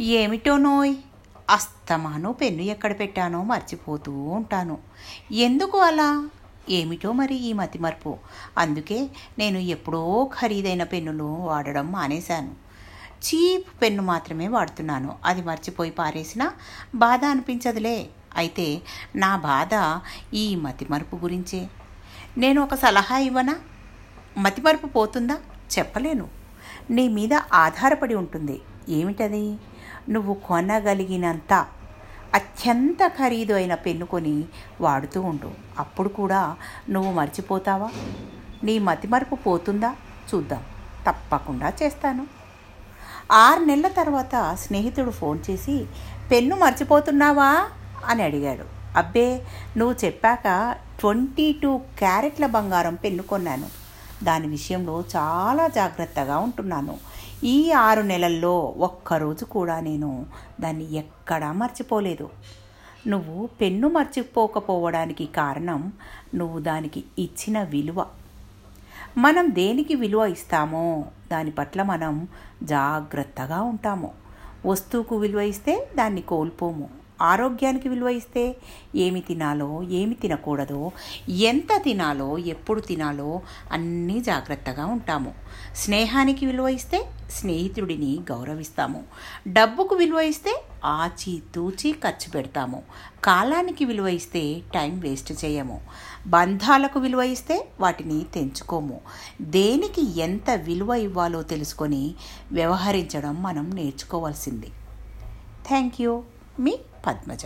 ఏమిటో నోయ్? అస్తమాను పెన్ను ఎక్కడ పెట్టానో మర్చిపోతూ ఉంటాను. ఎందుకు అలా? ఏమిటో మరి ఈ మతిమరుపు? అందుకే నేను ఎప్పుడో ఖరీదైన పెన్నులు వాడడం మానేశాను. చీప్ పెన్ను మాత్రమే వాడుతున్నాను. అది మర్చిపోయి పారేసినా బాధ అనిపించదులే. అయితే నా బాధ ఈ మతిమరుపు గురించే. నేను ఒక సలహా ఇవ్వనా? మతిమరుపు పోతుందా? చెప్పలేను. నీ మీద ఆధారపడి ఉంటుంది. ఏమిటది? నువ్వు కొనగలిగినంత అత్యంత ఖరీదు అయిన పెన్ను కొని వాడుతూ ఉండు. అప్పుడు కూడా నువ్వు మర్చిపోతావా? నీ మతిమరుపు పోతుందా? చూద్దాం. తప్పకుండా చేస్తాను. ఆరు నెలల తర్వాత స్నేహితుడు ఫోన్ చేసి పెన్ను మర్చిపోతున్నావా? అని అడిగాడు. అబ్బే నువ్వు చెప్పాక ట్వంటీ టూ క్యారెట్ల బంగారం పెన్ను కొన్నాను. దాని విషయంలో చాలా జాగ్రత్తగా ఉంటున్నాను. ఈ ఆరు నెలల్లో ఒక్కరోజు కూడా నేను దాన్ని ఎక్కడా మర్చిపోలేదు. నువ్వు పెన్ను మర్చిపోకపోవడానికి కారణం నువ్వు దానికి ఇచ్చిన విలువ. మనం దేనికి విలువ ఇస్తామో దాని పట్ల మనం జాగ్రత్తగా ఉంటాము. వస్తువుకు విలువ ఇస్తే దాన్ని కోల్పోము. ఆరోగ్యానికి విలువ ఇస్తే ఏమి తినాలో ఏమి తినకూడదో ఎంత తినాలో ఎప్పుడు తినాలో అన్నీ జాగ్రత్తగా ఉంటాము. స్నేహానికి విలువ ఇస్తే స్నేహితుడిని గౌరవిస్తాము. డబ్బుకు విలువ ఇస్తే ఆచి తూచి ఖర్చు పెడతాము. కాలానికి విలువ ఇస్తే టైం వేస్ట్ చేయము. బంధాలకు విలువ ఇస్తే వాటిని తెంచుకోము. దేనికి ఎంత విలువ ఇవ్వాలో తెలుసుకొని వ్యవహరించడం మనం నేర్చుకోవాల్సింది. Thank you. మీ పద్మజ